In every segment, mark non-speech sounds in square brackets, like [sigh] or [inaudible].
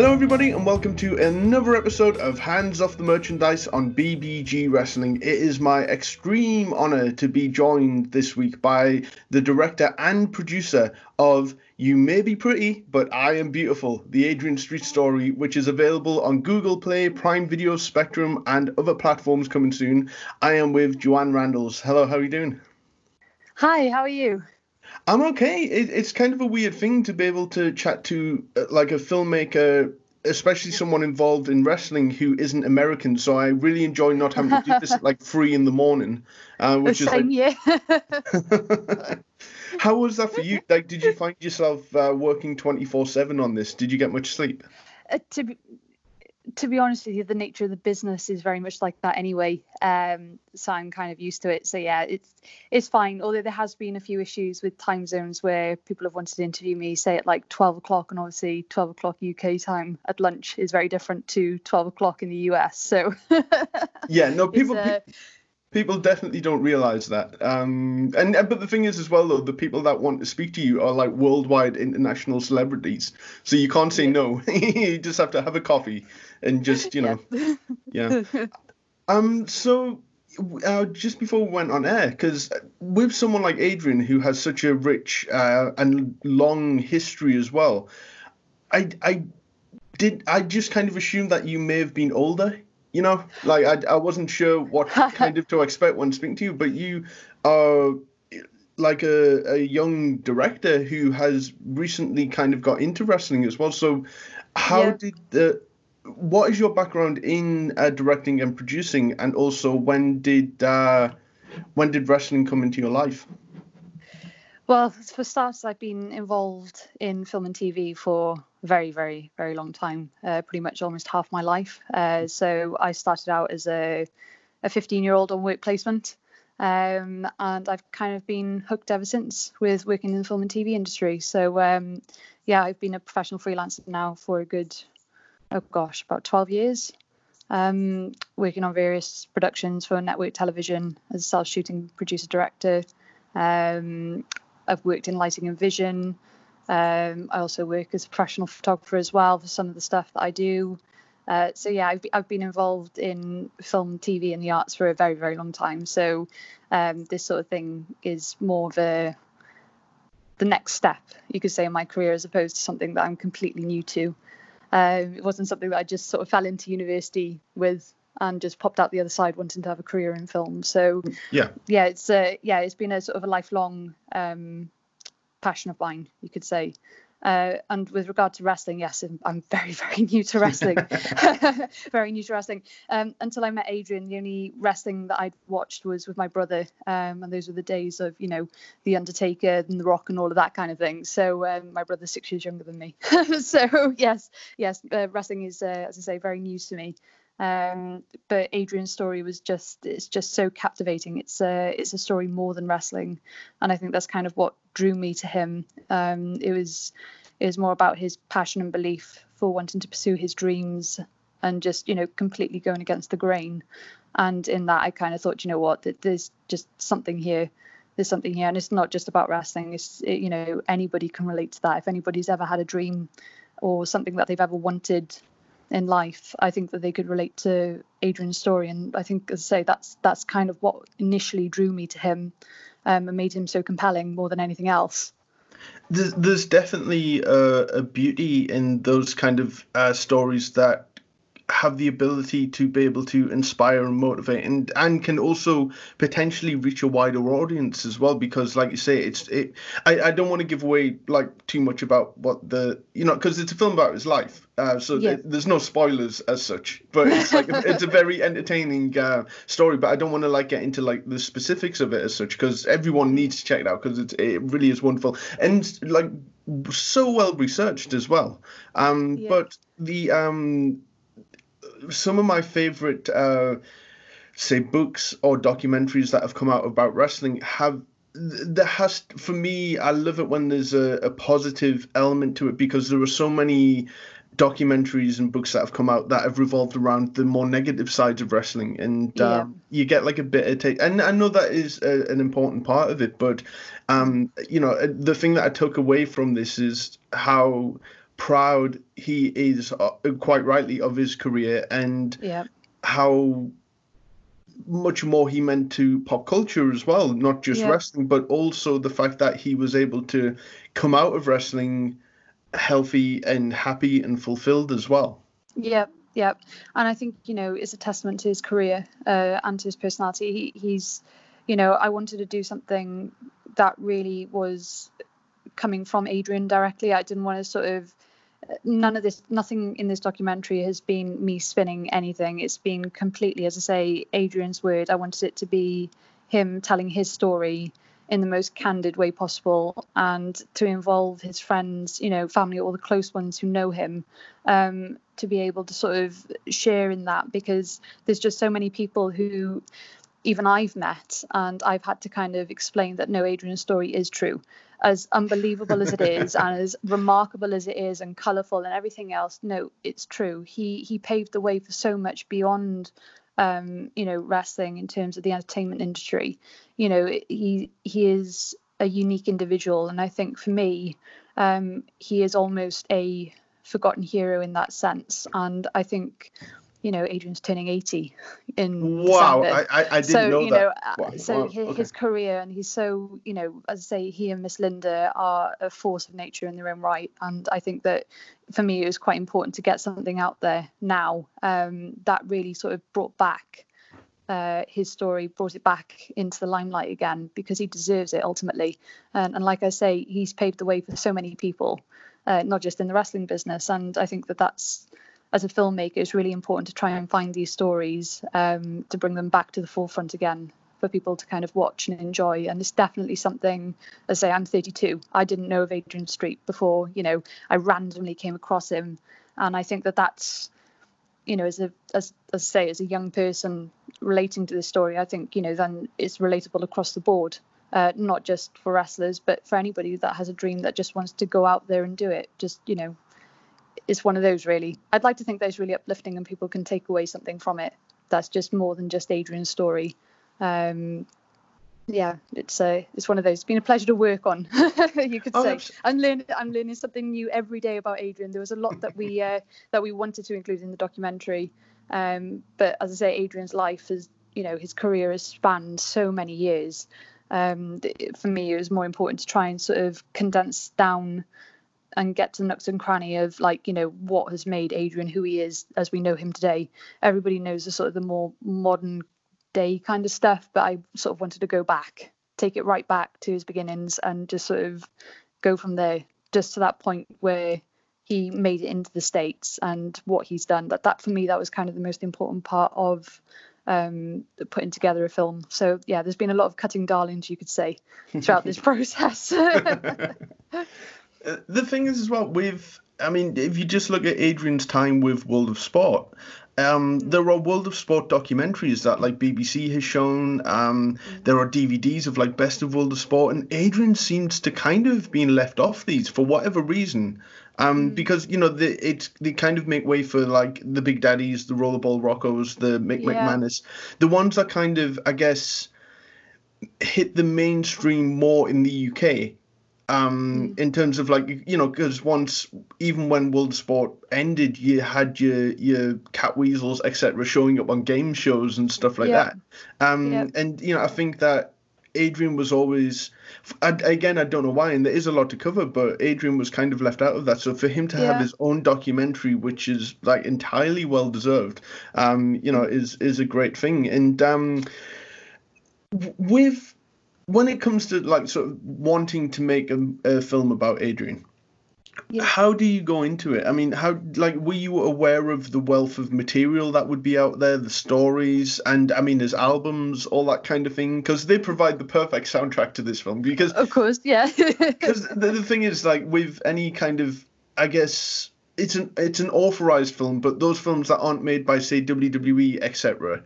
Hello, everybody, and welcome to another episode of Hands Off the Merchandise on BBG Wrestling. It is my extreme honor to be joined this week by the director and producer of You May Be Pretty, But I Am Beautiful, the Adrian Street story, which is available on Google Play, Prime Video, Spectrum, and other platforms coming soon. I am with Joanne Randalls. Hello, how are you doing? Hi, how are you? I'm okay. It, it's kind of a weird thing to be able to chat to uh, like a filmmaker, especially someone involved in wrestling who isn't American. So I really enjoy not having to do this at like three in the morning, uh, [laughs] which is Same like. year. [laughs] How was that for you? Like, did you find yourself uh, working twenty four seven on this? Did you get much sleep? Uh, to be to be honest with you, the nature of the business is very much like that anyway. Um, so I'm kind of used to it. So yeah, it's it's fine. Although there has been a few issues with time zones where people have wanted to interview me, say at like 12 o'clock, and obviously 12 o'clock UK time at lunch is very different to 12 o'clock in the US. So [laughs] Yeah, no, people. uh, People definitely don't realize that. Um, and but the thing is as well though, the people that want to speak to you are like worldwide international celebrities, so you can't say Yeah. no. [laughs] you just have to have a coffee and just you know, [laughs] yeah. Um, so uh, just before we went on air, because with someone like Adrian who has such a rich uh, and long history as well, I I did I just kind of assumed that you may have been older. You know, like I I wasn't sure what [laughs] kind of to expect when speaking to you, but you are like a, a young director who has recently kind of got into wrestling as well. So, how Yeah. did the what is your background in uh, directing and producing, and also when did uh, when did wrestling come into your life? Well, for starters, I've been involved in film and TV for very, very, very long time, uh, pretty much almost half my life. Uh, so I started out as a, a 15 year old on work placement. Um, and I've kind of been hooked ever since with working in the film and TV industry. So, um, yeah, I've been a professional freelancer now for a good, oh gosh, about 12 years. Um, working on various productions for network television as a self shooting producer director. Um, I've worked in lighting and vision. Um, I also work as a professional photographer as well for some of the stuff that I do. Uh, so yeah, I've, I've been involved in film, TV, and the arts for a very, very long time. So um, this sort of thing is more of a the next step, you could say, in my career, as opposed to something that I'm completely new to. Um, it wasn't something that I just sort of fell into university with and just popped out the other side wanting to have a career in film. So Yeah. yeah, it's uh, yeah, it's been a sort of a lifelong um, passion of mine, you could say. Uh, and with regard to wrestling, yes, I'm, very, [laughs] very new to wrestling. [laughs] very new to wrestling. Um, until I met Adrian, the only wrestling that I'd watched was with my brother, um, and those were the days of you know the Undertaker and the Rock and all of that kind of thing. So um, my brother's six years younger than me. [laughs] so yes, yes, uh, wrestling is, uh, as I say, very new to me. Um, but Adrian's story was just it's just so captivating. It's a it's a story more than wrestling, and I think that's kind of what drew me to him. Um, it was it was more about his passion and belief for wanting to pursue his dreams and just you know completely going against the grain. And in that, I kind of thought, you know what, there's just something here. There's something here, and it's not just about wrestling. It's it, you know anybody can relate to that. If anybody's ever had a dream or something that they've ever wanted in life, I think that they could relate to Adrian's story. And I think, as I say, that's that's kind of what initially drew me to him um, and made him so compelling more than anything else. There's, there's definitely a, a beauty in those kind of uh, stories that have the ability to be able to inspire and motivate and and can also potentially reach a wider audience as well because like you say it's it i, I don't want to give away like too much about what the you know because it's a film about his life uh, so th- there's no spoilers as such but it's like [laughs] it's a very entertaining uh, story but i don't want to like get into like the specifics of it as such because everyone needs to check it out because it, it really is wonderful and like so well researched as well. Um but the um some of my favorite uh say books or documentaries that have come out about wrestling have there has for me i love it when there's a, a positive element to it because there are so many documentaries and books that have come out that have revolved around the more negative sides of wrestling and Yeah. um, you get like a bit of take and i know that is a, an important part of it but um you know uh, the thing that i took away from this is how proud he is, uh, quite rightly, of his career and Yeah. how much more he meant to pop culture as well, not just Yeah. wrestling, but also the fact that he was able to come out of wrestling healthy and happy and fulfilled as well. Yep, yep. And I think, you know, it's a testament to his career uh, and to his personality. He, he's, you know, I wanted to do something that really was coming from Adrian directly. I didn't want to sort of, none of this, nothing in this documentary has been me spinning anything. It's been completely, as I say, Adrian's word. I wanted it to be him telling his story in the most candid way possible and to involve his friends, you know, family, all the close ones who know him, um, to be able to sort of share in that because there's just so many people who even I've met and I've had to kind of explain that no, Adrian's story is true. As unbelievable as it is and as remarkable as it is and colourful and everything else, no, it's true. He he paved the way for so much beyond um, you know, wrestling in terms of the entertainment industry. You know, he he is a unique individual, and I think for me, um, he is almost a forgotten hero in that sense. And I think, you know, Adrian's turning eighty in Wow, I, I, I didn't so know you that. know, uh, Wow, so wow, his, okay. his career, and he's so you know, as I say, he and Miss Linda are a force of nature in their own right, and I think that for me it was quite important to get something out there now um, that really sort of brought back uh, his story, brought it back into the limelight again because he deserves it ultimately. And, and like I say, he's paved the way for so many people, uh, not just in the wrestling business. And I think that that's, as a filmmaker, it's really important to try and find these stories um, to bring them back to the forefront again for people to kind of watch and enjoy. And it's definitely something, as I say, I'm 32. I didn't know of Adrian Street before, you know, I randomly came across him. And I think that that's, you know, as a as as I say, as a young person relating to this story, I think you know then it's relatable across the board, uh, not just for wrestlers, but for anybody that has a dream that just wants to go out there and do it. Just you know, it's one of those really. I'd like to think that it's really uplifting and people can take away something from it. That's just more than just Adrian's story. Um, yeah, it's uh, it's one of those. It's been a pleasure to work on. [laughs] you could Oh, say. I'm learning. I'm learning something new every day about Adrian. There was a lot that we uh, that we wanted to include in the documentary, um, but as I say, Adrian's life has, you know, his career has spanned so many years. Um, for me, it was more important to try and sort of condense down and get to the nooks and cranny of like you know what has made Adrian who he is as we know him today. Everybody knows the sort of the more modern day kind of stuff, but I sort of wanted to go back, take it right back to his beginnings, and just sort of go from there, just to that point where he made it into the states and what he's done. That that for me that was kind of the most important part of um, putting together a film. So yeah, there's been a lot of cutting darlings, you could say, throughout this [laughs] process. [laughs] Uh, the thing is as well with I mean, if you just look at Adrian's time with World of Sport, um, there are World of Sport documentaries that like BBC has shown. Um, there are DVDs of like Best of World of Sport, and Adrian seems to kind of been left off these for whatever reason. Um, because you know they it's they kind of make way for like the Big Daddies, the Rollerball Roccos, the Mick Yeah. McManus, the ones that kind of I guess hit the mainstream more in the UK um in terms of like you know because once even when world sport ended you had your your Catweazles etc showing up on game shows and stuff like Yeah. that. Um Yeah. and you know i think that adrian was always I, again i don't know why and there is a lot to cover but adrian was kind of left out of that. So for him to have his own documentary which is like entirely well deserved um you know is is a great thing. And um with when it comes to like sort of wanting to make a, a film about Adrian, Yeah. how do you go into it? I mean, how like were you aware of the wealth of material that would be out there, the stories, and I mean, his albums, all that kind of thing? Because they provide the perfect soundtrack to this film. Because of course, yeah. [laughs] because the, the thing is, like with any kind of, I guess it's an it's an authorized film, but those films that aren't made by say WWE, etc.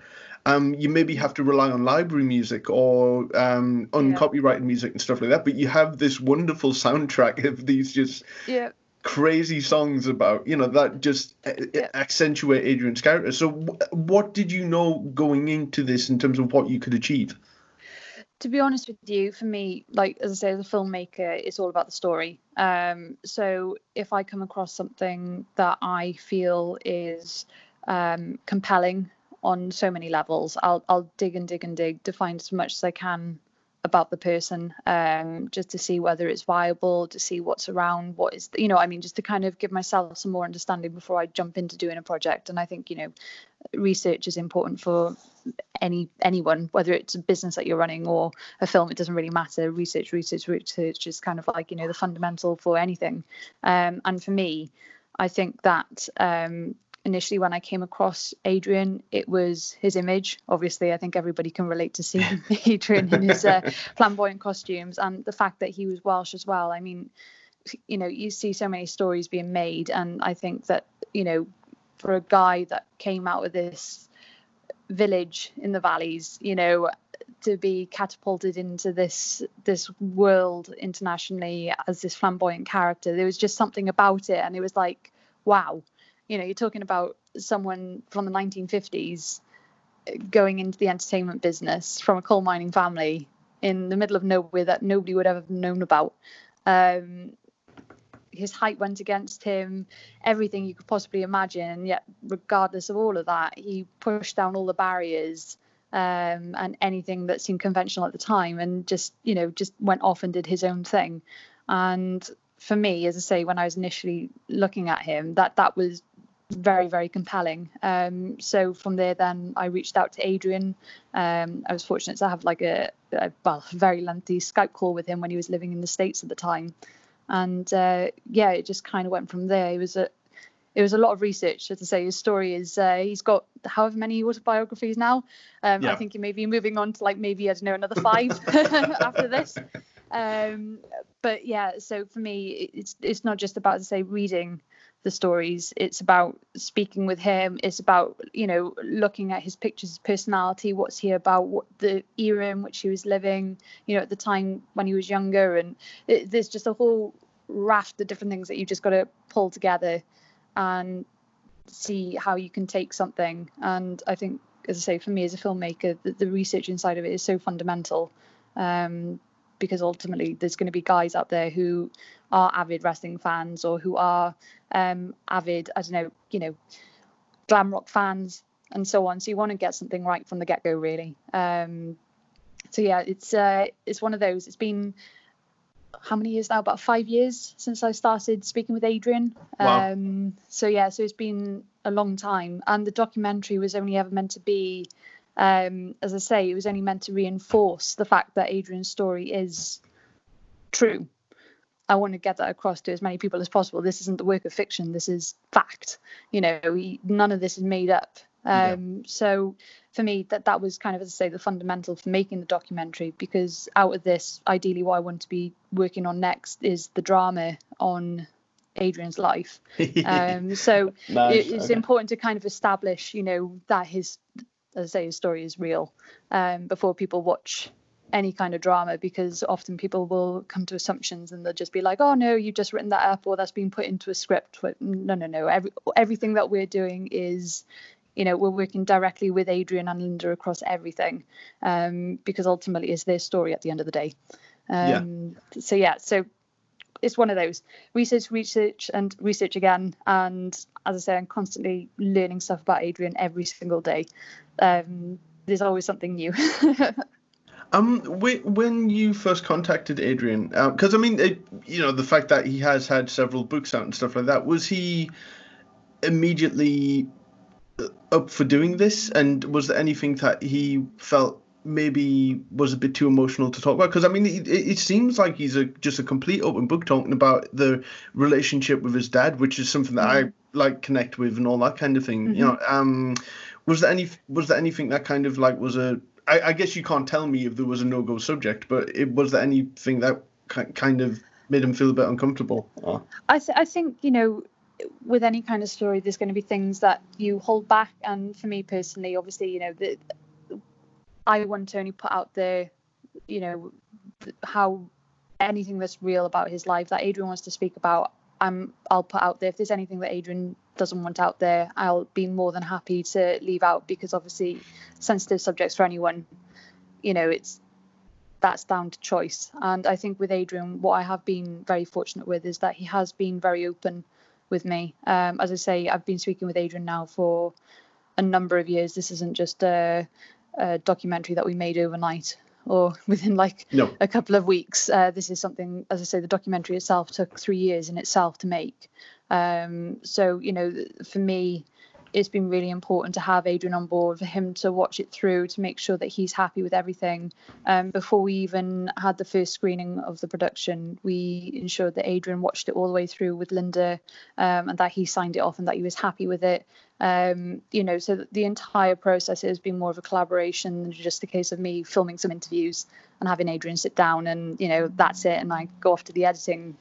Um, you maybe have to rely on library music or um, uncopyrighted music and stuff like that. But you have this wonderful soundtrack of these just yeah. crazy songs about you know that just uh, Yeah. accentuate Adrian's character. So, wh- what did you know going into this in terms of what you could achieve? to be honest with you, for me, like as I say, as a filmmaker, it's all about the story. Um, so if I come across something that I feel is um, compelling on so many levels, I'll I'll dig and dig and dig to find as much as I can about the person um, just to see whether it's viable to see what's around what is you know i mean just to kind of give myself some more understanding before i jump into doing a project. And i think you know research is important for any anyone whether it's a business that you're running or a film it doesn't really matter. Research research research is kind of like you know the fundamental for anything. Um, and for me i think that um, initially when I came across Adrian, it was his image. Obviously, I think everybody can relate to seeing [laughs] Adrian in his uh, flamboyant costumes and the fact that he was Welsh as well. I mean, you know, you see so many stories being made, and I think that, you know, for a guy that came out of this village in the valleys, you know, to be catapulted into this this world internationally as this flamboyant character, there was just something about it, and it was like, wow you know, you're talking about someone from the 1950s going into the entertainment business from a coal mining family in the middle of nowhere that nobody would ever have known about. Um, his height went against him, everything you could possibly imagine. And yet, regardless of all of that, he pushed down all the barriers um, and anything that seemed conventional at the time and just, you know, just went off and did his own thing. And for me, as I say, when I was initially looking at him, that that was very very compelling. Um, so from there then i reached out to adrian. Um, i was fortunate to have like a, a, well very lengthy skype call with him when he was living in the states at the time. And uh, yeah it just kind of went from there. It was a it was a lot of research. To say his story is uh, he's got however many autobiographies now. Um, yeah. i think he may be moving on to like maybe i don't know another five [laughs] [laughs] after this. Um, but yeah so for me it's it's not just about to say reading the stories. It's about speaking with him. It's about you know looking at his pictures his personality what's he about what the era in which he was living you know at the time when he was younger. And it, there's just a whole raft of different things that you've just got to pull together and see how you can take something. And i think as i say for me as a filmmaker the, the research inside of it is so fundamental um, because ultimately there's going to be guys out there who are avid wrestling fans or who are um, avid, I don't know, you know, glam rock fans and so on. So you want to get something right from the get go, really. Um, so yeah, it's uh, it's one of those. It's been how many years now? About five years since I started speaking with Adrian. Wow. Um, so yeah, so it's been a long time, and the documentary was only ever meant to be um, as I say, it was only meant to reinforce the fact that Adrian's story is true. I want to get that across to as many people as possible. This isn't the work of fiction. This is fact. You know, he, none of this is made up. Um, yeah. So for me, that that was kind of, as I say, the fundamental for making the documentary. Because out of this, ideally, what I want to be working on next is the drama on Adrian's life. [laughs] Um, so nice. it, it's okay. important to kind of establish, you know, that his as I say, his story is real um, before people watch any kind of drama because often people will come to assumptions and they'll just be like, oh no, you've just written that up or that's been put into a script. No, no, no. Every, everything that we're doing is, you know, we're working directly with Adrian and Linda across everything um, because ultimately it's their story at the end of the day. Um, yeah. So yeah, so it's one of those research, research, and research again. And as I say, I'm constantly learning stuff about Adrian every single day. Um, there's always something new. [laughs] um, when you first contacted Adrian, because uh, I mean, it, you know, the fact that he has had several books out and stuff like that, was he immediately uh, up for doing this? And was there anything that he felt maybe was a bit too emotional to talk about because I mean it, it, seems like he's a just a complete open book talking about the relationship with his dad, which is something that mm-hmm. I like connect with and all that kind of thing. Mm-hmm. You know, um, was there any was there anything that kind of like was a I, I guess you can't tell me if there was a no go subject, but it was there anything that kind of made him feel a bit uncomfortable? Or? I th- I think you know with any kind of story, there's going to be things that you hold back. And for me personally, obviously, you know, the, I want to only put out there, you know, how anything that's real about his life that Adrian wants to speak about. I'm I'll put out there. If there's anything that Adrian doesn't want out there, I'll be more than happy to leave out because obviously sensitive subjects for anyone, you know, it's that's down to choice. And I think with Adrian, what I have been very fortunate with is that he has been very open with me. Um, as I say, I've been speaking with Adrian now for a number of years. This isn't just a, a documentary that we made overnight or [laughs] within like no. a couple of weeks. Uh, this is something, as I say, the documentary itself took three years in itself to make. Um, so, you know, for me, it's been really important to have Adrian on board for him to watch it through to make sure that he's happy with everything. Um, before we even had the first screening of the production, we ensured that Adrian watched it all the way through with Linda um, and that he signed it off and that he was happy with it. Um, you know, so the entire process has been more of a collaboration than just a case of me filming some interviews and having Adrian sit down and, you know, that's it. And I go off to the editing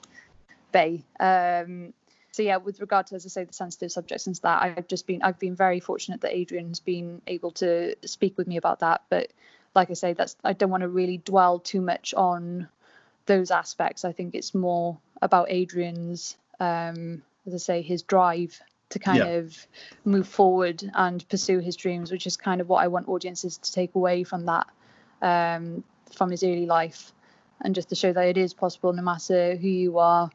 bay. Um, so yeah, with regard to as I say the sensitive subjects and that, I've just been I've been very fortunate that Adrian's been able to speak with me about that. But like I say, that's I don't want to really dwell too much on those aspects. I think it's more about Adrian's um, as I say his drive to kind yeah. of move forward and pursue his dreams, which is kind of what I want audiences to take away from that um, from his early life, and just to show that it is possible no matter who you are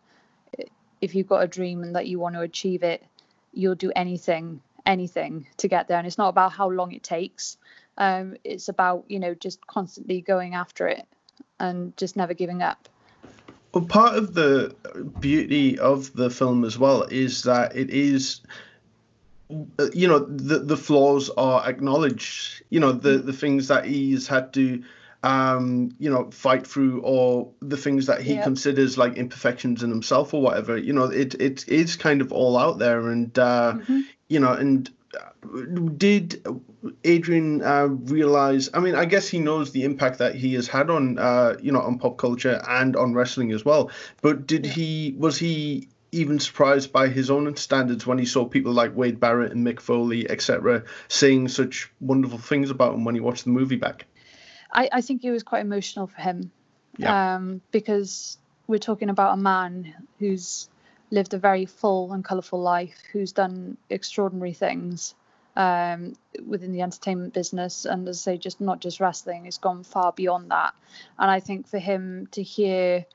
if you've got a dream and that you want to achieve it, you'll do anything, anything to get there. And it's not about how long it takes. Um, it's about you know just constantly going after it and just never giving up. Well, part of the beauty of the film as well is that it is you know the the flaws are acknowledged you know the the things that he's had to um, you know, fight through or the things that he considers like imperfections in himself or whatever. You know, it it is kind of all out there, and uh, mm-hmm. you know, and uh, did Adrian uh, realize? I mean, I guess he knows the impact that he has had on uh, you know on pop culture and on wrestling as well. But did yeah. he was he even surprised by his own standards when he saw people like Wade Barrett and Mick Foley, etc., saying such wonderful things about him when he watched the movie back? I, I think it was quite emotional for him yeah. um, because we're talking about a man who's lived a very full and colourful life, who's done extraordinary things um, within the entertainment business, and as I say, just not just wrestling, it's gone far beyond that. And I think for him to hear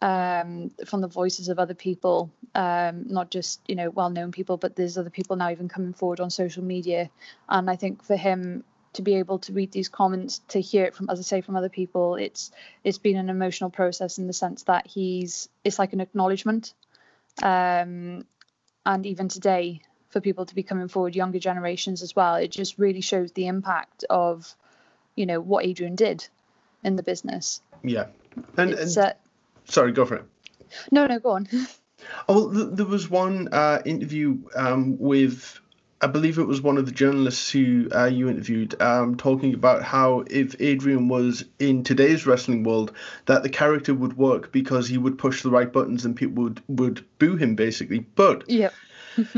um, from the voices of other people, um, not just you know well-known people, but there's other people now even coming forward on social media, and I think for him to be able to read these comments, to hear it from, as I say, from other people, it's it's been an emotional process in the sense that he's it's like an acknowledgement. Um, and even today, for people to be coming forward, younger generations as well, it just really shows the impact of, you know, what Adrian did in the business. Yeah, and, and uh, sorry, go for it. No, no, go on. [laughs] Oh, there was one uh, interview um, with I believe it was one of the journalists who uh, you interviewed, um, talking about how if Adrian was in today's wrestling world, that the character would work because he would push the right buttons and people would would boo him basically. But yeah. [laughs]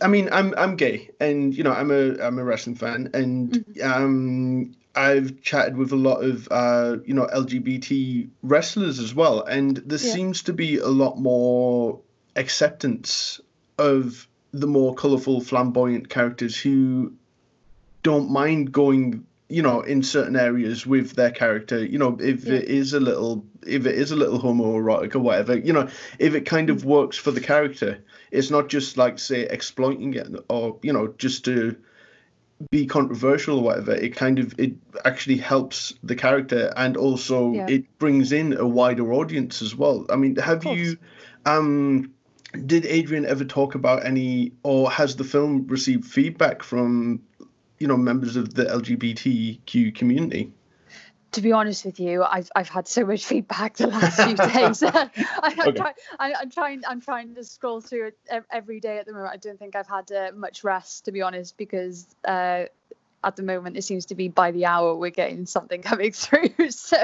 I mean, I'm I'm gay, and you know, I'm a I'm a wrestling fan, and mm-hmm. um, I've chatted with a lot of uh, you know LGBT wrestlers as well, and there yeah. seems to be a lot more acceptance of the more colorful, flamboyant characters who don't mind going, you know, in certain areas with their character. You know, if yeah. it is a little, if it is a little homoerotic or whatever, you know, if it kind of works for the character, it's not just like say exploiting it or you know just to be controversial or whatever it kind of it actually helps the character and also yeah. it brings in a wider audience as well i mean have you um did Adrian ever talk about any, or has the film received feedback from, you know, members of the LGBTQ community? To be honest with you, I've I've had so much feedback the last few [laughs] days. [laughs] I, am okay. try, I, am trying I'm trying to scroll through it every day at the moment. I don't think I've had uh, much rest, to be honest, because uh, at the moment it seems to be by the hour we're getting something [laughs] coming through. [laughs] So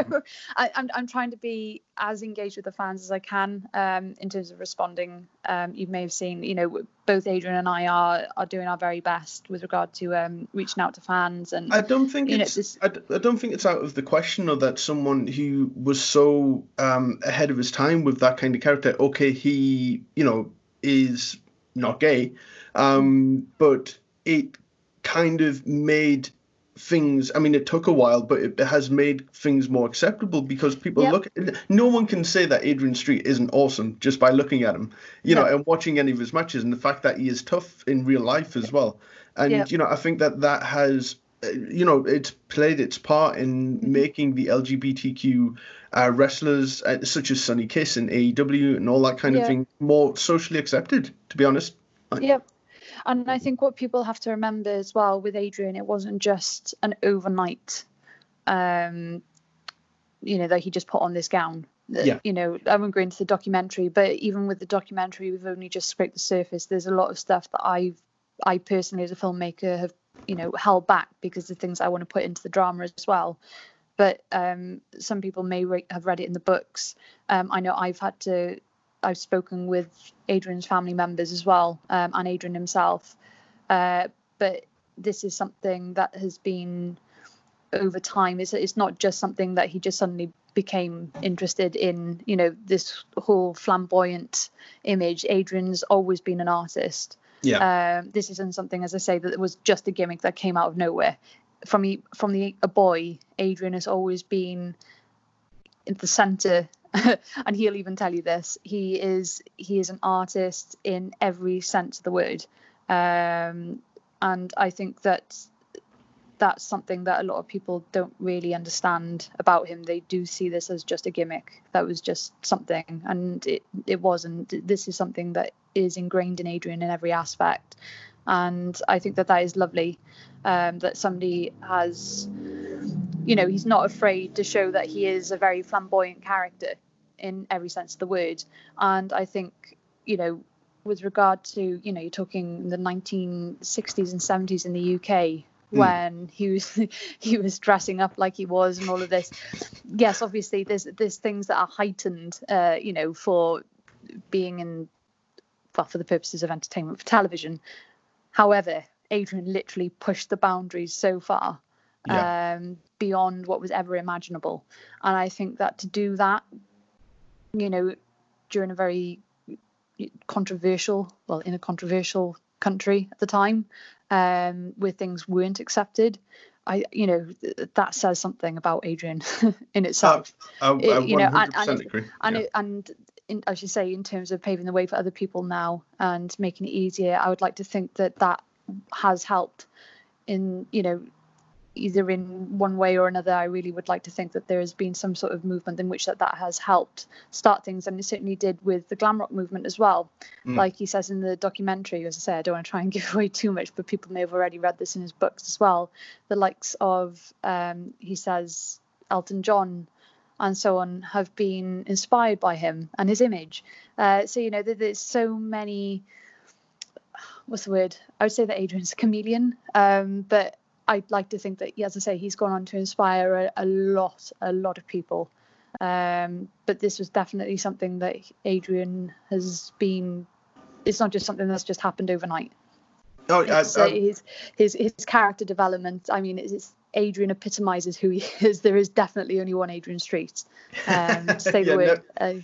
I, am I'm, I'm trying to be as engaged with the fans as i can um, in terms of responding. Um, you may have seen you know both adrian and i are are doing our very best with regard to um, reaching out to fans and i don't think it's know, this... I, I don't think it's out of the question or that someone who was so um, ahead of his time with that kind of character okay he you know is not gay. Um, but it kind of made things i mean it took a while but it has made things more acceptable because people Yep. look no one can say that adrian street isn't awesome just by looking at him you know and watching any of his matches and the fact that he is tough in real life as well and Yep. you know i think that that has uh, you know it's played its part in Mm-hmm. making the lgbtq uh, wrestlers uh, such as Sonny Kiss and aew and all that kind of thing more socially accepted to be honest Yep. And I think what people have to remember as well with Adrian, it wasn't just an overnight, um, you know, that he just put on this gown. Yeah. You know, I won't go into the documentary, but even with the documentary, we've only just scraped the surface. There's a lot of stuff that I've, I personally as a filmmaker have, you know, held back because the things I want to put into the drama as well. But um, some people may re- have read it in the books. Um, I know I've had to I've spoken with Adrian's family members as well, um, and Adrian himself. Uh, but this is something that has been over time. It's, it's not just something that he just suddenly became interested in, you know, this whole flamboyant image. Adrian's always been an artist. yeah Um, this isn't something, as I say, that was just a gimmick that came out of nowhere. From he, from the a boy, Adrian has always been at the center, [laughs] and he'll even tell you this. He is he is an artist in every sense of the word, um, and I think that that's something that a lot of people don't really understand about him. They do see this as just a gimmick. That was just something, and it it wasn't. This is something that is ingrained in Adrian in every aspect, and I think that that is lovely. Um, that somebody has, you know, he's not afraid to show that he is a very flamboyant character in every sense of the word, and I think, you know, with regard to, you know, you're talking the 1960s and 70s in the UK when he was [laughs] he was dressing up like he was and all of this. Yes, obviously there's there's things that are heightened, uh, you know, for being in well, for the purposes of entertainment for television. However, Adrian literally pushed the boundaries so far Yeah. um, beyond what was ever imaginable. And I think that to do that, you know, during a very controversial, well, in a controversial country at the time, um, where things weren't accepted, I, you know, th- that says something about Adrian [laughs] in itself. I, I, It- you know, and- and agree and yeah. it, and in, I should say, in terms of paving the way for other people now and making it easier, I would like to think that that has helped in you know either in one way or another. I really would like to think that there has been some sort of movement in which that that has helped start things, and it certainly did with the glam rock movement as well. Mm. Like he says in the documentary, as I say, I don't want to try and [laughs] give away too much, but people may have already read this in his books as well. The likes of um, he says Elton John and so on have been inspired by him and his image. Uh, so you know, there, there's so many. What's the word? I would say that Adrian's a chameleon, um, but I'd like to think that, as I say, he's gone on to inspire a, a lot, a lot of people. Um, but this was definitely something that Adrian has been. It's not just something that's just happened overnight. Oh, I, I, his his his character development. I mean, it's, it's Adrian epitomizes who he [laughs] is. There is definitely only one Adrian Street, um, [laughs] say the Yeah, no- word. Uh,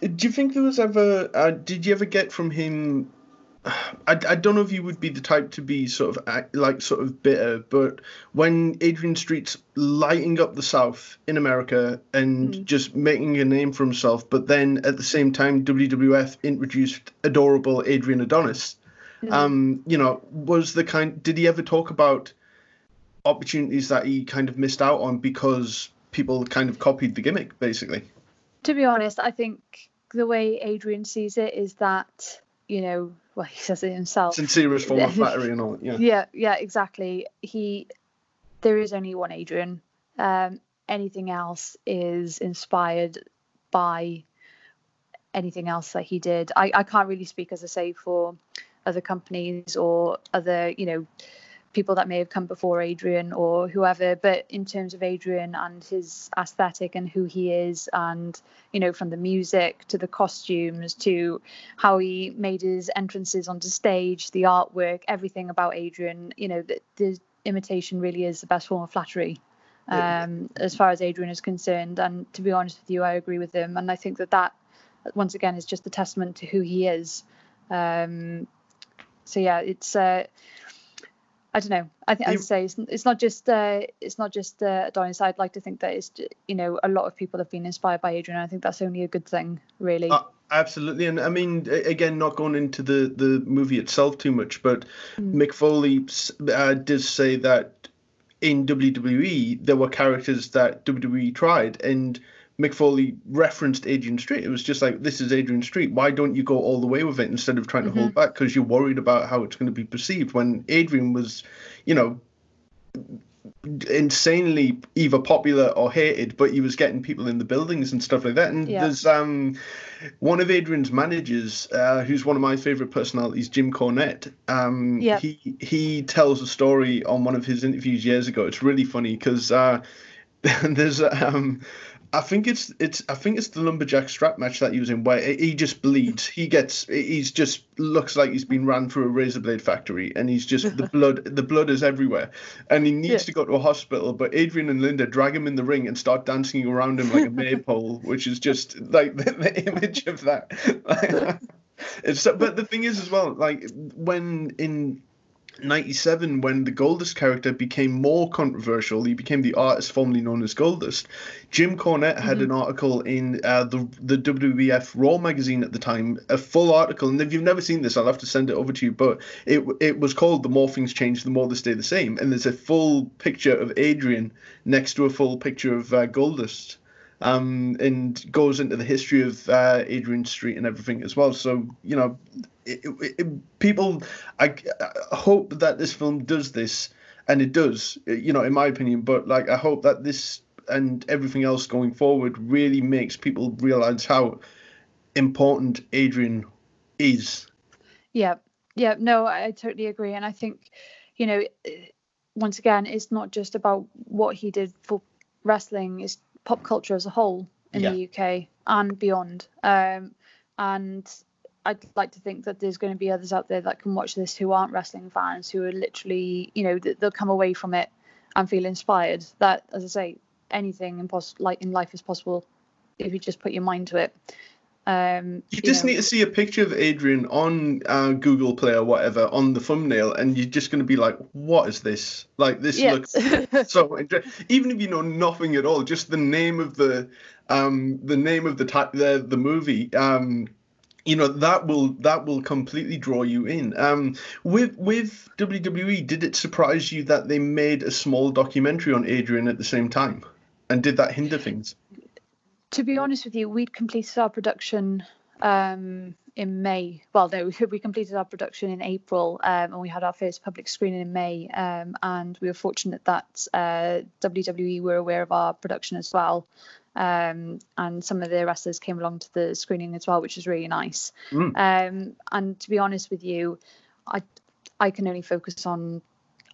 do you think there was ever? Uh, did you ever get from him? I, I don't know if you would be the type to be sort of like sort of bitter, but when Adrian Street's lighting up the South in America and Mm. just making a name for himself, but then at the same time WWF introduced adorable Adrian Adonis. Mhm. Um, you know, was the kind? Did he ever talk about opportunities that he kind of missed out on because people kind of copied the gimmick, basically? to be honest, I think the way Adrian sees it is that you know, well, [laughs] he says it himself. Sincerest form of [laughs] flattery and all. Yeah. yeah yeah exactly he there is only one adrian um anything else is inspired by anything else that he did i i can't really speak as i say for other companies or other you know people that may have come before adrian or whoever but in terms of adrian and his aesthetic and who he is and you know from the music to the costumes to how he made his entrances onto stage the artwork everything about adrian you know the, the imitation really is the best form of flattery Yeah. um, as far as adrian is concerned. And to be honest with you i agree with him. And i think that that once again is just a testament to who he is. Um, so yeah it's uh, I don't know. I think I'd say it's, it's not just uh, it's not just uh, Adonis. I'd like to think that it's you know a lot of people have been inspired by Adrian. I think that's only a good thing, really. Uh, absolutely, and I mean again, not going into the the movie itself too much, but mm. Mick Foley uh, does say that in WWE there were characters that WWE tried and Mick Foley referenced Adrian Street. It was just like, this is Adrian Street. Why don't you go all the way with it instead of trying to mm-hmm. hold back because you're worried about how it's going to be perceived? When Adrian was, you know, insanely either popular or hated, but he was getting people in the buildings and stuff like that. And yeah. there's um one of Adrian's managers, uh, who's one of my favorite personalities, Jim Cornette. Um, yeah. he he tells a story on one of his interviews years ago. It's really funny because uh, [laughs] there's um I think it's it's I think it's the lumberjack strap match that he was in where he just bleeds. He gets he's just looks like he's been ran through a razor blade factory, and he's just the [laughs] blood the blood is everywhere, and he needs yeah. to go to a hospital. But Adrian and Linda drag him in the ring and start dancing around him like a [laughs] maypole, which is just like the, the image of that. [laughs] it's but the thing is as well, like when in 97 when the Goldust character became more controversial. He became the artist formerly known as Goldust. Jim Cornette had mm-hmm. an article in uh, the the WWF Raw magazine at the time, a full article. And if you've never seen this, I'll have to send it over to you. But it it was called "The More Things Change, the More They Stay the Same." And there's a full picture of Adrian next to a full picture of uh, Goldust um, and goes into the history of uh, Adrian Street and everything as well. So you know, it, it, it, people, I, I, hope that this film does this, and it does. You know, in my opinion. But like, I hope that this and everything else going forward really makes people realize how important Adrian is. Yeah, yeah, no, I totally agree, and I think, you know, once again, it's not just about what he did for wrestling. It's pop culture as a whole in yeah. the UK and beyond. Um, and I'd like to think that there's going to be others out there that can watch this who aren't wrestling fans, who are literally, you know, they'll come away from it and feel inspired. That, as I say, anything in, pos- like in life is possible if you just put your mind to it. Um, you, you just know. need to see a picture of Adrian on uh, Google Play or whatever on the thumbnail, and you're just going to be like, "What is this? Like this yes. looks so." Interesting. Even if you know nothing at all, just the name of the um, the name of the type the the movie. Um, you know that will that will completely draw you in. Um, with with WWE, did it surprise you that they made a small documentary on Adrian at the same time, and did that hinder things? To be honest with you, we'd completed our production um, in May. Well, no, [laughs] we completed our production in April, um, and we had our first public screening in May. Um, and we were fortunate that uh, WWE were aware of our production as well. Um, and some of the wrestlers came along to the screening as well, which was really nice. Mm. Um, and to be honest with you, I I can only focus on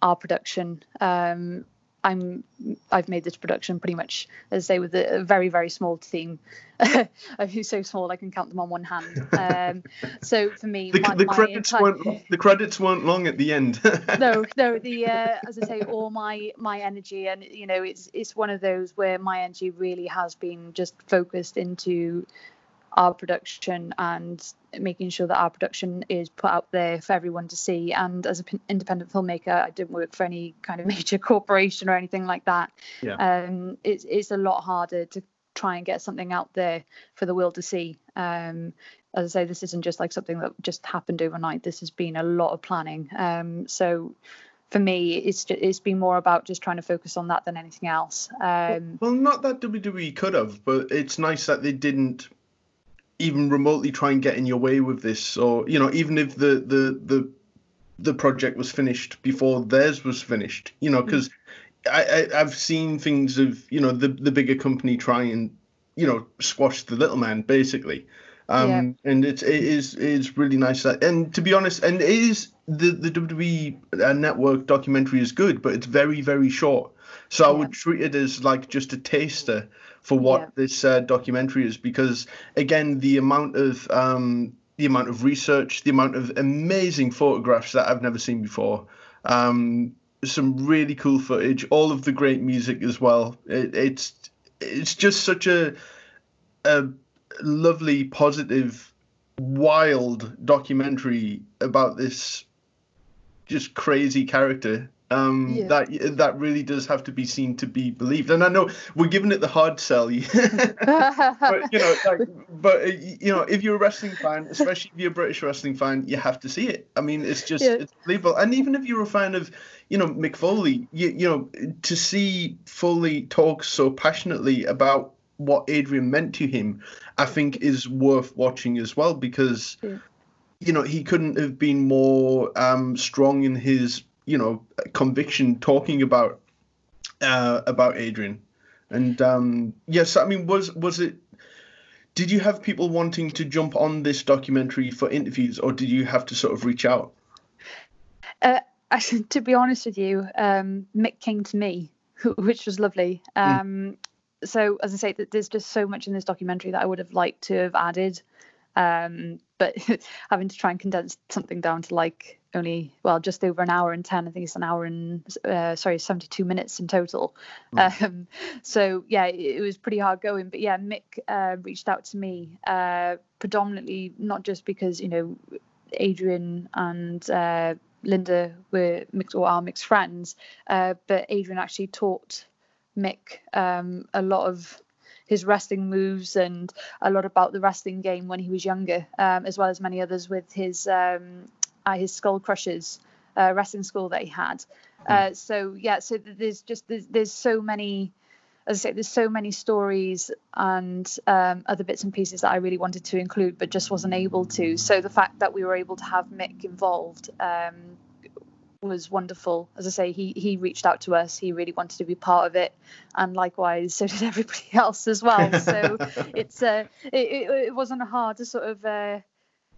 our production. Um, I'm I've made this production pretty much as I say with a, very very small team. [laughs] Who's so small I can count them on one hand. Um, [laughs] so for me, the, my, the credits entire... weren't the credits weren't long at the end. [laughs] no, no. The uh, as I say, all my my energy and you know it's it's one of those where my energy really has been just focused into our production and making sure that our production is put out there for everyone to see. And as an independent filmmaker, I didn't work for any kind of [laughs] major corporation or anything like that. Yeah. Um, it's it's a lot harder to try and get something out there for the world to see. Um, as I say, this isn't just like something that just happened overnight. This has been a lot of planning. Um, so for me, it's just, it's been more about just trying to focus on that than anything else. Um, well, not that WWE could have, but it's nice that they didn't even remotely try and get in your way with this, or you know, even if the the the the project was finished before theirs was finished, you know, because I, I have seen things of you know the the bigger company try and you know squash the little man basically. Um, yeah. and it's it is it's really nice that, and to be honest, and it is the the WWE uh, network documentary is good, but it's very very short. So yeah. I would treat it as like just a taster for what yeah. this uh, documentary is because again the amount of um, the amount of research the amount of amazing photographs that i've never seen before um, some really cool footage all of the great music as well it, it's it's just such a a lovely positive wild documentary about this just crazy character um yeah. that that really does have to be seen to be believed and i know we're giving it the hard sell [laughs] but you know like but uh, you know if you're a wrestling fan especially if you're a british wrestling fan you have to see it i mean it's just yeah. it's believable and even if you're a fan of you know mick foley you, you know to see foley talk so passionately about what adrian meant to him i think is worth watching as well because yeah. You know he couldn't have been more um strong in his you know conviction talking about uh, about Adrian. And um, yes, I mean, was was it? Did you have people wanting to jump on this documentary for interviews, or did you have to sort of reach out? Uh, to be honest with you, um, Mick came to me, [laughs] which was lovely. Hmm. Um, mm. So, as I say, there's just so much in this documentary that I would have liked to have added, um, but [laughs] having to try and condense something down to like only well just over an hour and 10 i think it's an hour and uh, sorry 72 minutes in total mm. um, so yeah it, it, was pretty hard going but yeah mick uh, reached out to me uh, predominantly not just because you know adrian and uh, linda were mixed or are mixed friends uh, but adrian actually taught mick um, a lot of his wrestling moves and a lot about the wrestling game when he was younger, um, as well as many others with his um, at his Skull Krushers uh, wrestling school that he had. Hmm. Uh, so yeah, so there's just there's, there's so many as I say, there's so many stories and um, other bits and pieces that I really wanted to include, but just wasn't able to. So the fact that we were able to have Mick involved um, was wonderful. As I say, he he reached out to us. He really wanted to be part of it, and likewise, so did [laughs] everybody else as well. So [laughs] it's uh, it, it, wasn't hard to sort of. Uh,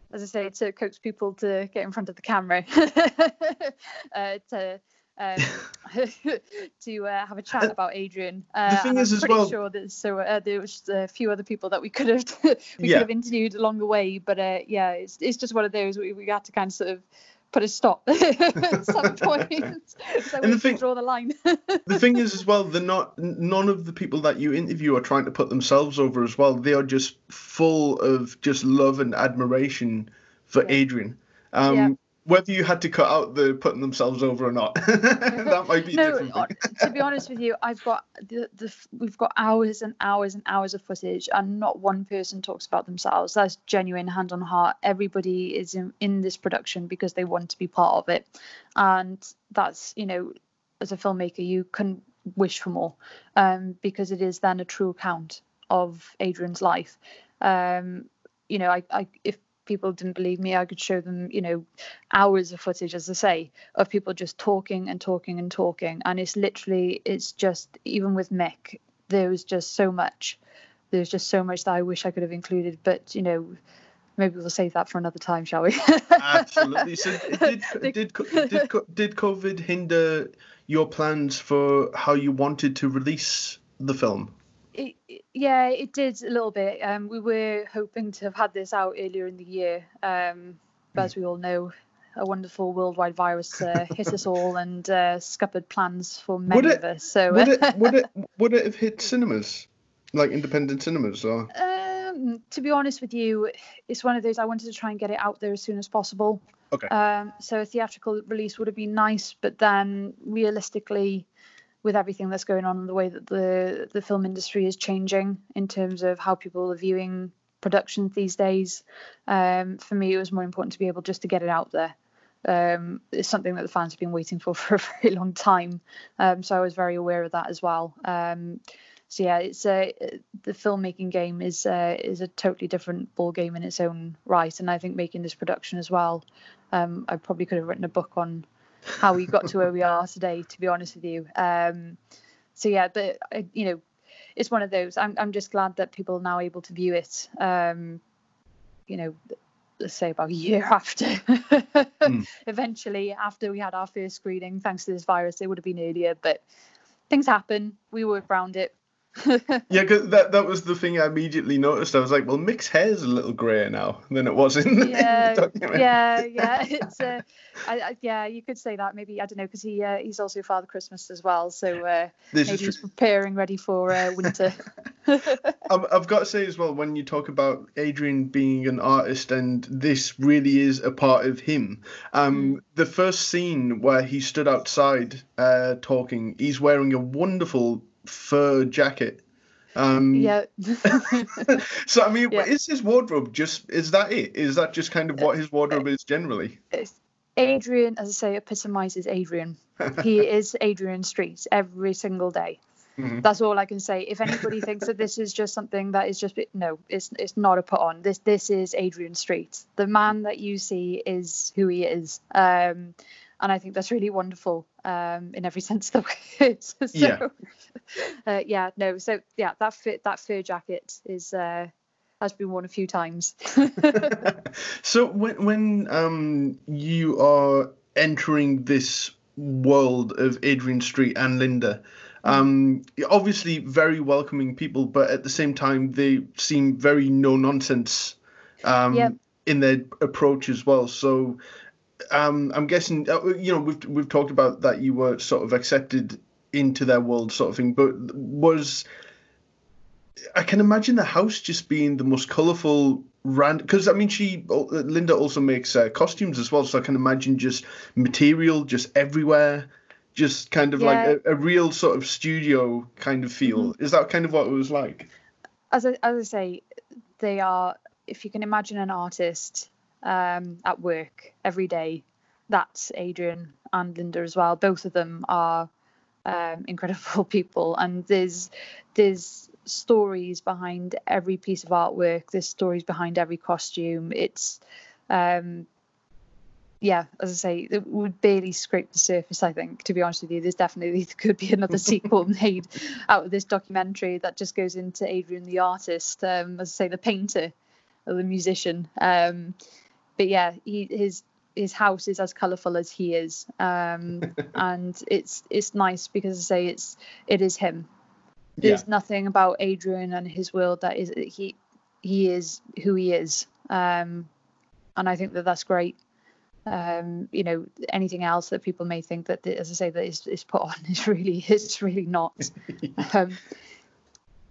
as I say, to coax people to get in front of the camera, [laughs] uh, to um, to uh, have a chat about Adrian. Uh, the thing is, I'm as well, sure that so uh, there was a few other people that we could have we yeah. could have interviewed along the way, but uh, yeah, it's it's just one of those we, we had to kind of sort of put a stop [laughs] at some point. so and the thing, draw the line. the thing is, as [laughs] well, they're not. None of the people that you interview are trying to put themselves over as well. They are just full of just love and admiration for yeah. Adrian. Um, yeah whether you had to cut out the putting themselves over or not [laughs] that might be different. no to be honest with you i've got the, the we've got hours and hours and hours of footage and not one person talks about themselves. That's genuine hand on heart. Everybody is in, in this production because they want to be part of it. And that's you know as a filmmaker you can wish for more um, because it is then a true account of adrian's life. Um, you know I, I if people didn't believe me, I could show them, you know, hours of footage, as I say, of people just talking and talking and talking. And it's literally, it's just, even with Mick, there was just so much. There's just so much that I wish I could have included. But, you know, maybe we'll save that for another time, shall we? Absolutely. So, [laughs] did, did, did, did COVID hinder your plans for how you wanted to release the film? It, yeah, it did a little bit. Um, we were hoping to have had this out earlier in the year, um, but as we all know, a wonderful worldwide virus uh, [laughs] hit us all and uh, scuppered plans for many it, of us. So would it would it [laughs] would it have hit cinemas, like independent cinemas, or? Um, to be honest with you, it's one of those I wanted to try and get it out there as soon as possible. Okay. Um, so a theatrical release would have been nice, but then realistically with everything that's going on and the way that the the film industry is changing in terms of how people are viewing productions these days. Um, for me, it was more important to be able just to get it out there. Um, it's something that the fans have been waiting for [laughs] for a very long time. Um, so I was very aware of that as well. Um, so yeah, it's a the filmmaking game is uh, is a totally different ball game in its own right, and I think making this production as well. Um, I probably could have written a book on how we got to where we are today, to be honest with you. Um, so yeah, but uh, you know, it's one of those. I'm I'm just glad that people are now able to view it. Um, you know, let's say about a year [laughs] after. mm. Eventually, after we had our first screening, thanks to this virus, it would have been earlier, but things happen. We work around it. [laughs] yeah, cause that that was the thing I immediately noticed. I was like, well, Mick's hair's a little grayer now than it was in the, yeah, [laughs] in the. Yeah, yeah, [laughs] it's uh, I, I, yeah, you could say that. Maybe I don't know because he uh, he's also Father Christmas as well, so uh, maybe he's preparing ready for uh, winter. I've, I've got to say as well, when you talk about Adrian being an artist and this really is a part of him, um, the first scene where he stood outside uh, talking, he's wearing a wonderful fur jacket. Um, yeah. [laughs] so I mean, Yeah. is his wardrobe just is that it? Is that just kind of what his wardrobe is generally? Adrian, as I say, epitomizes Adrian. He [laughs] is Adrian Street every single day. Mhm. That's all I can say. If anybody thinks that this is just something that is just no, it's it's not a put on. This this is Adrian Street. The man that you see is who he is. Um, and I think that's really wonderful um, in every [laughs] sense of the word. [laughs] so, Yeah. Uh, yeah, no. So yeah, that fit that fur jacket is uh, has been worn a few times. [laughs] so when when um you are entering this world of Adrian Street and Linda, um obviously very welcoming people, but at the same time they seem very no nonsense um Yep. in their approach as well. So um I'm guessing uh, you know we've we've talked about that you were sort of accepted into their world sort of thing, but was I can imagine the house just being the most colourful rand because I mean she Linda also makes uh, costumes as well, so I can imagine just material just everywhere, just kind of like a, a real sort of studio kind of feel. Is that kind of what it was like? as I, as I say, they are. If you can imagine an artist um, at work every day, that's Adrian and Linda as well. Both of them are um, incredible [laughs] people, and there's there's stories behind every piece of artwork. There's stories behind every costume. It's um, yeah, as I say, it would barely scrape the surface. I think, to be honest with you, there's definitely [laughs] there could be another sequel [laughs] made out of this documentary that just goes into Adrian the artist, um, as I say, the painter or the musician. Um, but yeah, he, his his house is as colourful as he is, um, [laughs] and it's it's nice because I say it's it is him. There's nothing about Adrian and his world that is he he is who he is, um, and I think that that's great. Um, you know, anything else that people may think that, as I say, that is, is put on [laughs] is really it's really not. [laughs]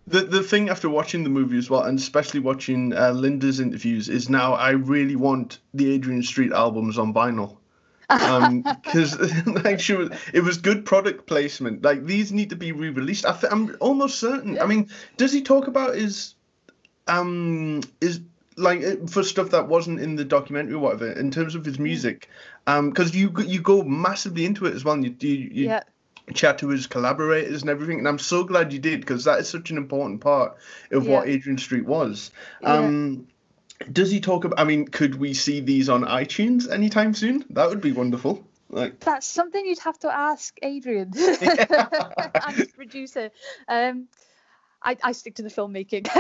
Um, The the thing after watching the movie as well, and especially watching uh, Linda's interviews, is now I really want the Adrian Street albums on vinyl. [laughs] because [laughs] like she was, it was good product placement. Like these need to be re-released. I th- I'm almost certain. I mean, does he talk about his um is like uh, for stuff that wasn't in the documentary or whatever in terms of his music? Um, because you go- you go massively into it as well. And you you, you yeah, chat to his collaborators and everything, and I'm so glad you did because that is such an important part of what Adrian Street was. Yeah. Um, does he talk about? I mean, could we see these on iTunes anytime soon? That would be wonderful. Like, that's something you'd have to ask Adrian [laughs] [laughs] [laughs] and his producer. Um, I, I stick to the filmmaking. [laughs]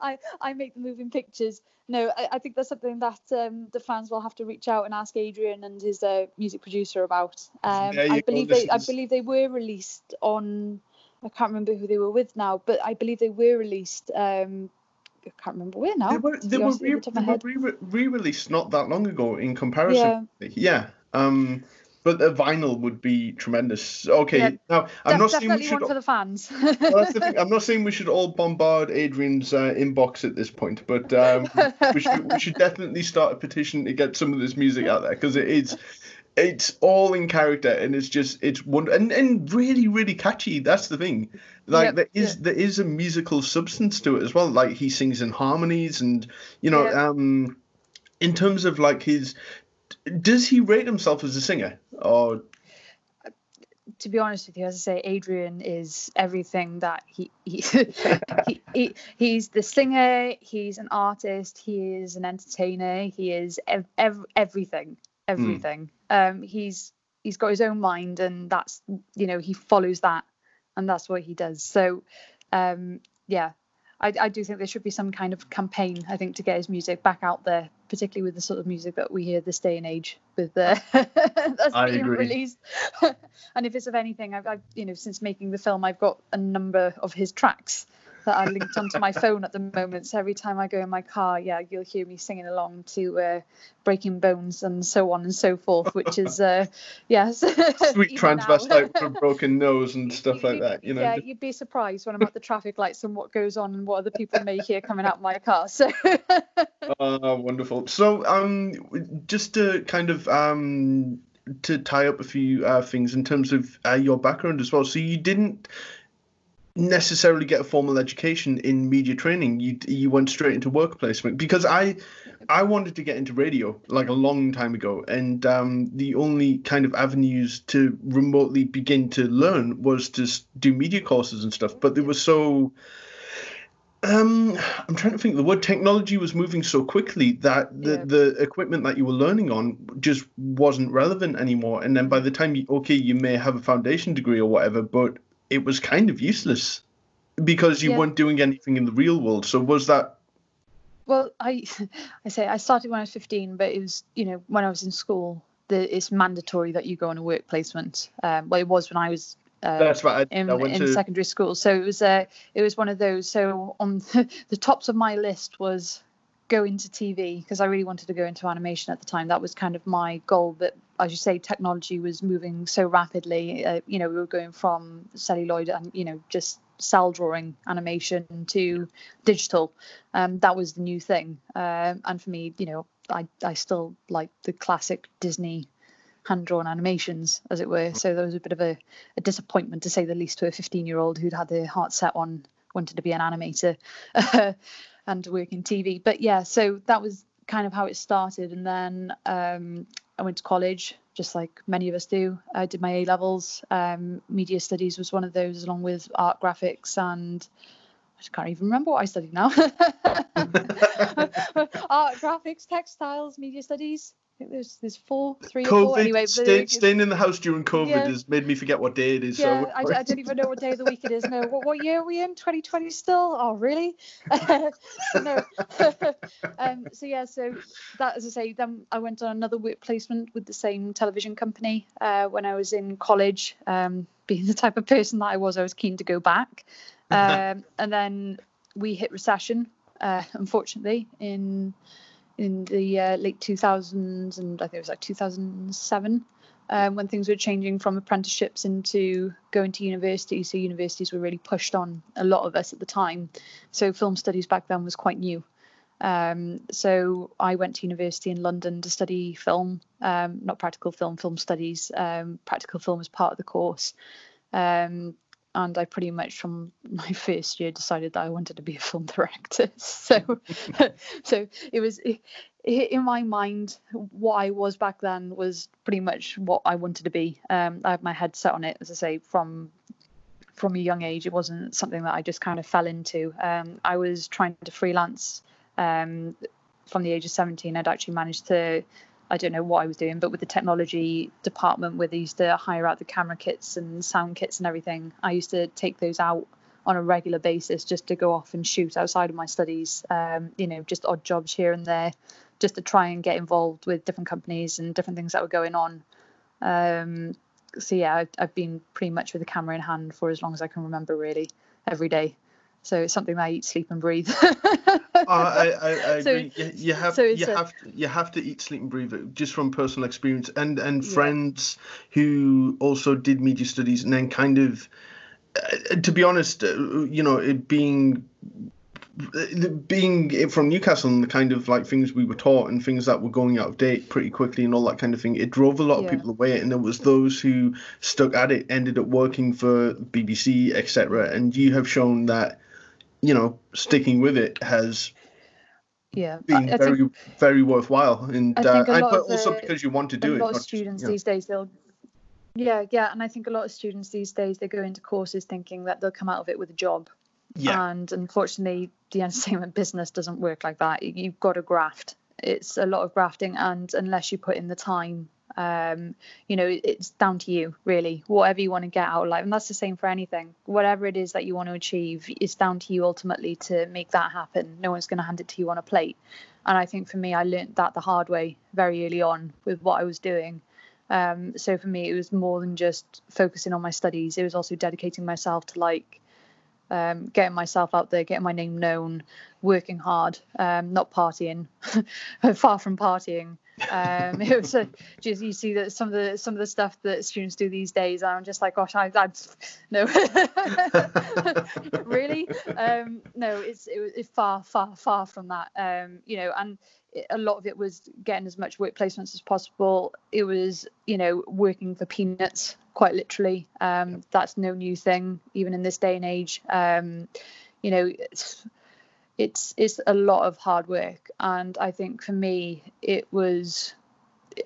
I I make the moving pictures. No, I, I think that's something that um, the fans will have to reach out and ask Adrian and his uh, music producer about. Um, I believe they I believe they were released on. I can't remember who they were with now, but I believe they were released. Um, I can't remember where now. they were they were, honest with you, re- the they were head. re- re-released not that long ago in comparison. Yeah. Um, but the vinyl would be tremendous. Okay. Yeah, now I'm not saying we should. one for the fans. [laughs] well, the. I'm not saying we should all bombard Adrian's uh, inbox at this point, but um, we should we should definitely start a petition to get some of this music out there because it is it's all in character and it's just it's wonder and, and really really catchy. That's the thing. Like Yep, there is there is a musical substance to it as well. Like he sings in harmonies and you know Yep. um in terms of like his does he rate himself as a singer or to be honest with you, as I say, Adrian is everything that he he, [laughs] he, he he's the singer, he's an artist, he is an entertainer, he is ev- ev- everything, everything. Um, he's he's got his own mind, and that's you know he follows that, and that's what he does. So, um, yeah, I, I do think there should be some kind of campaign, I think, to get his music back out there particularly with the sort of music that we hear this day and age with uh, [laughs] that's I being agree. released. [laughs] and if it's of anything, I've, I've, you know, since making the film, I've got a number of his tracks that I linked onto my phone at the moment. So every time I go in my car, yeah, you'll hear me singing along to uh, Breaking Bones and so on and so forth, which is, uh, [laughs] yes. Sweet [laughs] transvestite with a broken nose and [laughs] stuff like that. You know. Yeah, you'd be surprised when I'm at the traffic lights and what goes on and what other people may hear coming out my car. So Oh, wonderful. So, um, just to kind of um, to tie up a few uh, things in terms of uh, your background as well. So, you didn't necessarily get a formal education in media training. You you went straight into work placement because I I wanted to get into radio like a long time ago, and um, the only kind of avenues to remotely begin to learn was to do media courses and stuff. But they were so um, I'm trying to think. The word technology was moving so quickly that the, Yeah. the equipment that you were learning on just wasn't relevant anymore. And then by the time you, okay, you may have a foundation degree or whatever, but it was kind of useless because you Yeah. weren't doing anything in the real world. So was that? Well, I [laughs] I say I started when I was 15, but it was you know when I was in school, the, it's mandatory that you go on a work placement. Um, well, it was when I was uh, That's right. I, in, I went in to. secondary school. So it was uh, it was one of those. So on [laughs] the tops of my list was go into TV because I really wanted to go into animation at the time. That was kind of my goal. But as you say, technology was moving so rapidly. Uh, you know, we were going from celluloid and you know just cell drawing animation to digital. Um, that was the new thing. Um, and for me, you know, I I still like the classic Disney hand drawn animations, as it were. So there was a bit of a, a disappointment, to say the least, to a 15 year old who'd had their heart set on wanted to be an animator [laughs] and to work in TV. But yeah, so that was kind of how it started. And then um, I went to college, just like many of us do. I did my A levels. Um, media studies was one of those, along with art graphics and. I just can't even remember what I studied now. [laughs] [laughs] art, graphics, textiles, media studies. I think there's there's four, three or four. COVID, Anyway, stay, staying in the house during COVID Yeah. has made me forget what day it is. yeah, so I, I don't even know what day of the week it is. No, what, what year are we in? 2020 still? Oh, really? so [laughs] no. [laughs] um, so yeah, so that, as I say, then I went on another work placement with the same television company uh, when I was in college. Um, being the type of person that I was, I was keen to go back. [laughs] Um, and then we hit recession, uh, unfortunately, in in the uh, late 2000s, and I think it was like 2007 um, when things were changing from apprenticeships into going to university. So universities were really pushed on a lot of us at the time. So film studies back then was quite new. Um, so I went to university in London to study film, um, not practical film, film studies. Um, practical film was part of the course. Um, and I pretty much from my [laughs] first year decided that I wanted to be a film [laughs] director. So, [laughs] so it was in my mind what I was back then was pretty much what I wanted to be. Um, I had my head set on it, as I say, from from a young age. It wasn't something that I just kind of fell into. Um, I was trying to freelance um, from the age of 17. I'd actually managed to I don't know what I was doing, but with the technology department where they used to hire out the camera kits and sound kits and everything, I used to take those out on a regular basis just to go off and shoot outside of my studies. Um, you know, just odd jobs here and there, just to try and get involved with different companies and different things that were going on. Um, so yeah, I've, I've been pretty much with the camera in hand for as long as I can remember, really, every day. So it's something I eat, sleep, and breathe. Uh, I, I, I [laughs] So- agree. You, you have so you a- have to, you have to eat, sleep, and breathe it just from personal experience, and and Yeah. friends who also did media studies, and then kind of, uh, to be honest, uh, you know, it being uh, being from Newcastle and the kind of like things we were taught and things that were going out of date pretty quickly and all that kind of thing, it drove a lot of Yeah. people away. And there was those who stuck at it, ended up working for BBC, etc. And you have shown that, you know, sticking with it has yeah, I, being I very think very worthwhile. And I uh, a and but of also the- because you want to a do it lot of students yeah. these days they'll yeah yeah and i think a lot of students these days they go into courses thinking that they'll come out of it with a job. Yeah. And unfortunately the entertainment business doesn't work like that. You've got to graft. It's a lot of grafting and unless you put in the time um you know it's down to you really whatever you want to get out of life and that's the same for anything whatever it is that you want to achieve it's down to you ultimately to make that happen no one's going to hand it to you on a plate and I think for me, I learned that the hard way very early on with what I was doing. Um, so for me, it was more than just focusing on my studies. It was also dedicating myself to like um, getting myself out there, getting my name known, working hard, um, not partying, [laughs] far from partying. Um, [laughs] it was a, just you see that some of the some of the stuff that students do these days, I'm just like, gosh, I, I no, [laughs] really, um, no, it's it, it's far far far from that. Um, you know, and a lot of it was getting as much work placements as possible. It was, you know, working for peanuts, quite literally. Um, that's no new thing, even in this day and age. Um, you know, it's, it's a lot of hard work, and I think for me, it was,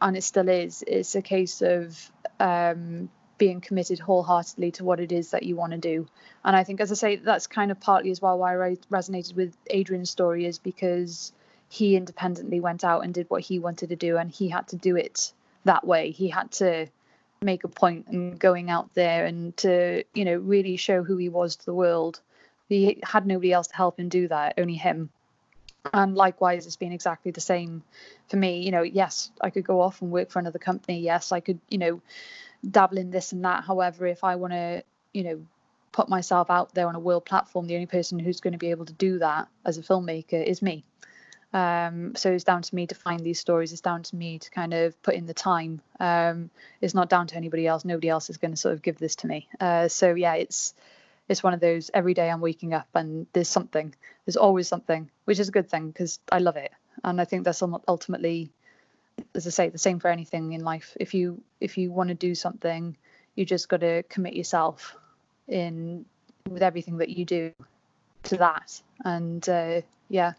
and it still is. It's a case of um, being committed wholeheartedly to what it is that you want to do. And I think, as I say, that's kind of partly as well why I resonated with Adrian's story is because he independently went out and did what he wanted to do and he had to do it that way he had to make a point in going out there and to you know really show who he was to the world he had nobody else to help him do that only him and likewise it's been exactly the same for me you know yes i could go off and work for another company yes i could you know dabble in this and that however if i want to you know put myself out there on a world platform the only person who's going to be able to do that as a filmmaker is me um, so it's down to me to find these stories. It's down to me to kind of put in the time. Um, it's not down to anybody else. Nobody else is going to sort of give this to me. Uh, so yeah, it's it's one of those. Every day I'm waking up and there's something. There's always something, which is a good thing because I love it, and I think that's ultimately, as I say, the same for anything in life. If you if you want to do something, you just got to commit yourself in with everything that you do to that, and uh, yeah,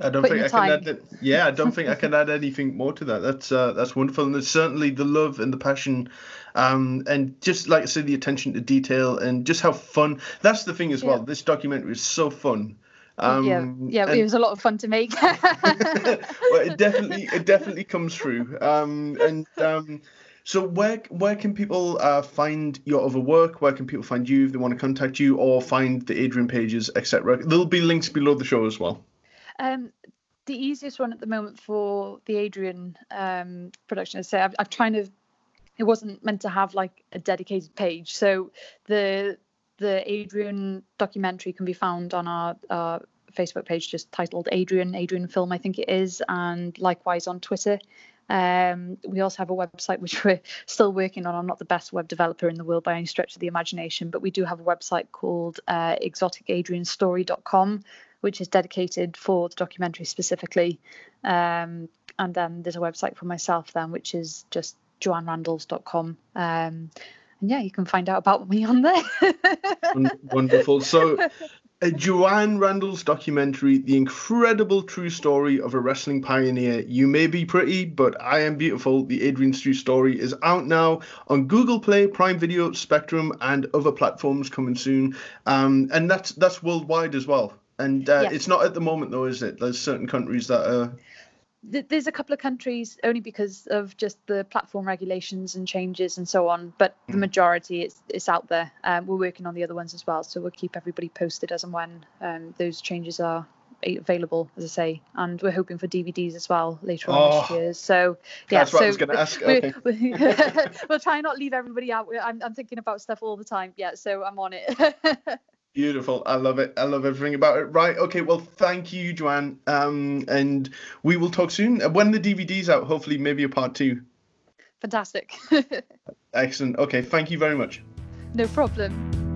I don't think I can add. That, yeah, I don't think I can add anything more to that. That's uh, that's wonderful, and there's certainly the love and the passion, um, and just like I said, the attention to detail and just how fun. That's the thing as yeah. well. This documentary is so fun. Um, yeah, yeah, and, it was a lot of fun to make. [laughs] well, it definitely it definitely comes through. Um, and um, so where where can people uh, find your other work? Where can people find you if they want to contact you or find the Adrian pages, etc. There'll be links below the show as well. Um, the easiest one at the moment for the Adrian um, production is say I've, I've trying to. It wasn't meant to have like a dedicated page, so the the Adrian documentary can be found on our, our Facebook page, just titled Adrian Adrian Film, I think it is, and likewise on Twitter. Um, we also have a website which [laughs] we're still working on. I'm not the best web developer in the world by any stretch of the imagination, but we do have a website called uh, exoticadrianstory.com, which is dedicated for the documentary specifically. Um, and then there's a website for myself then, which is just joannerandalls.com. Um, and yeah, you can find out about me on there. Wonderful. So, [laughs] a Joanne Randall's documentary, The Incredible True Story of a Wrestling Pioneer. You may be pretty, but I am beautiful. The Adrian True Story is out now on Google Play, Prime Video, Spectrum, and other platforms coming soon. Um, and that's that's worldwide as well. And uh, yes. it's not at the moment, though, is it? There's certain countries that are. There's a couple of countries only because of just the platform regulations and changes and so on, but the hmm. majority it's it's out there. Um, we're working on the other ones as well, so we'll keep everybody posted as and when um, those changes are available, as I say, and we're hoping for DVDs as well later on oh, this year. So yeah, that's what so I was going to ask. Okay. [laughs] we'll try and not leave everybody out. I'm, I'm thinking about stuff all the time. Yeah, so I'm on it. [laughs] Beautiful. I love it. I love everything about it. Right. Okay. Well, thank you, Joanne. Um, and we will talk soon. Uh, when the DVD's out, hopefully, maybe a part two. Fantastic. [laughs] Excellent. Okay. Thank you very much. No problem.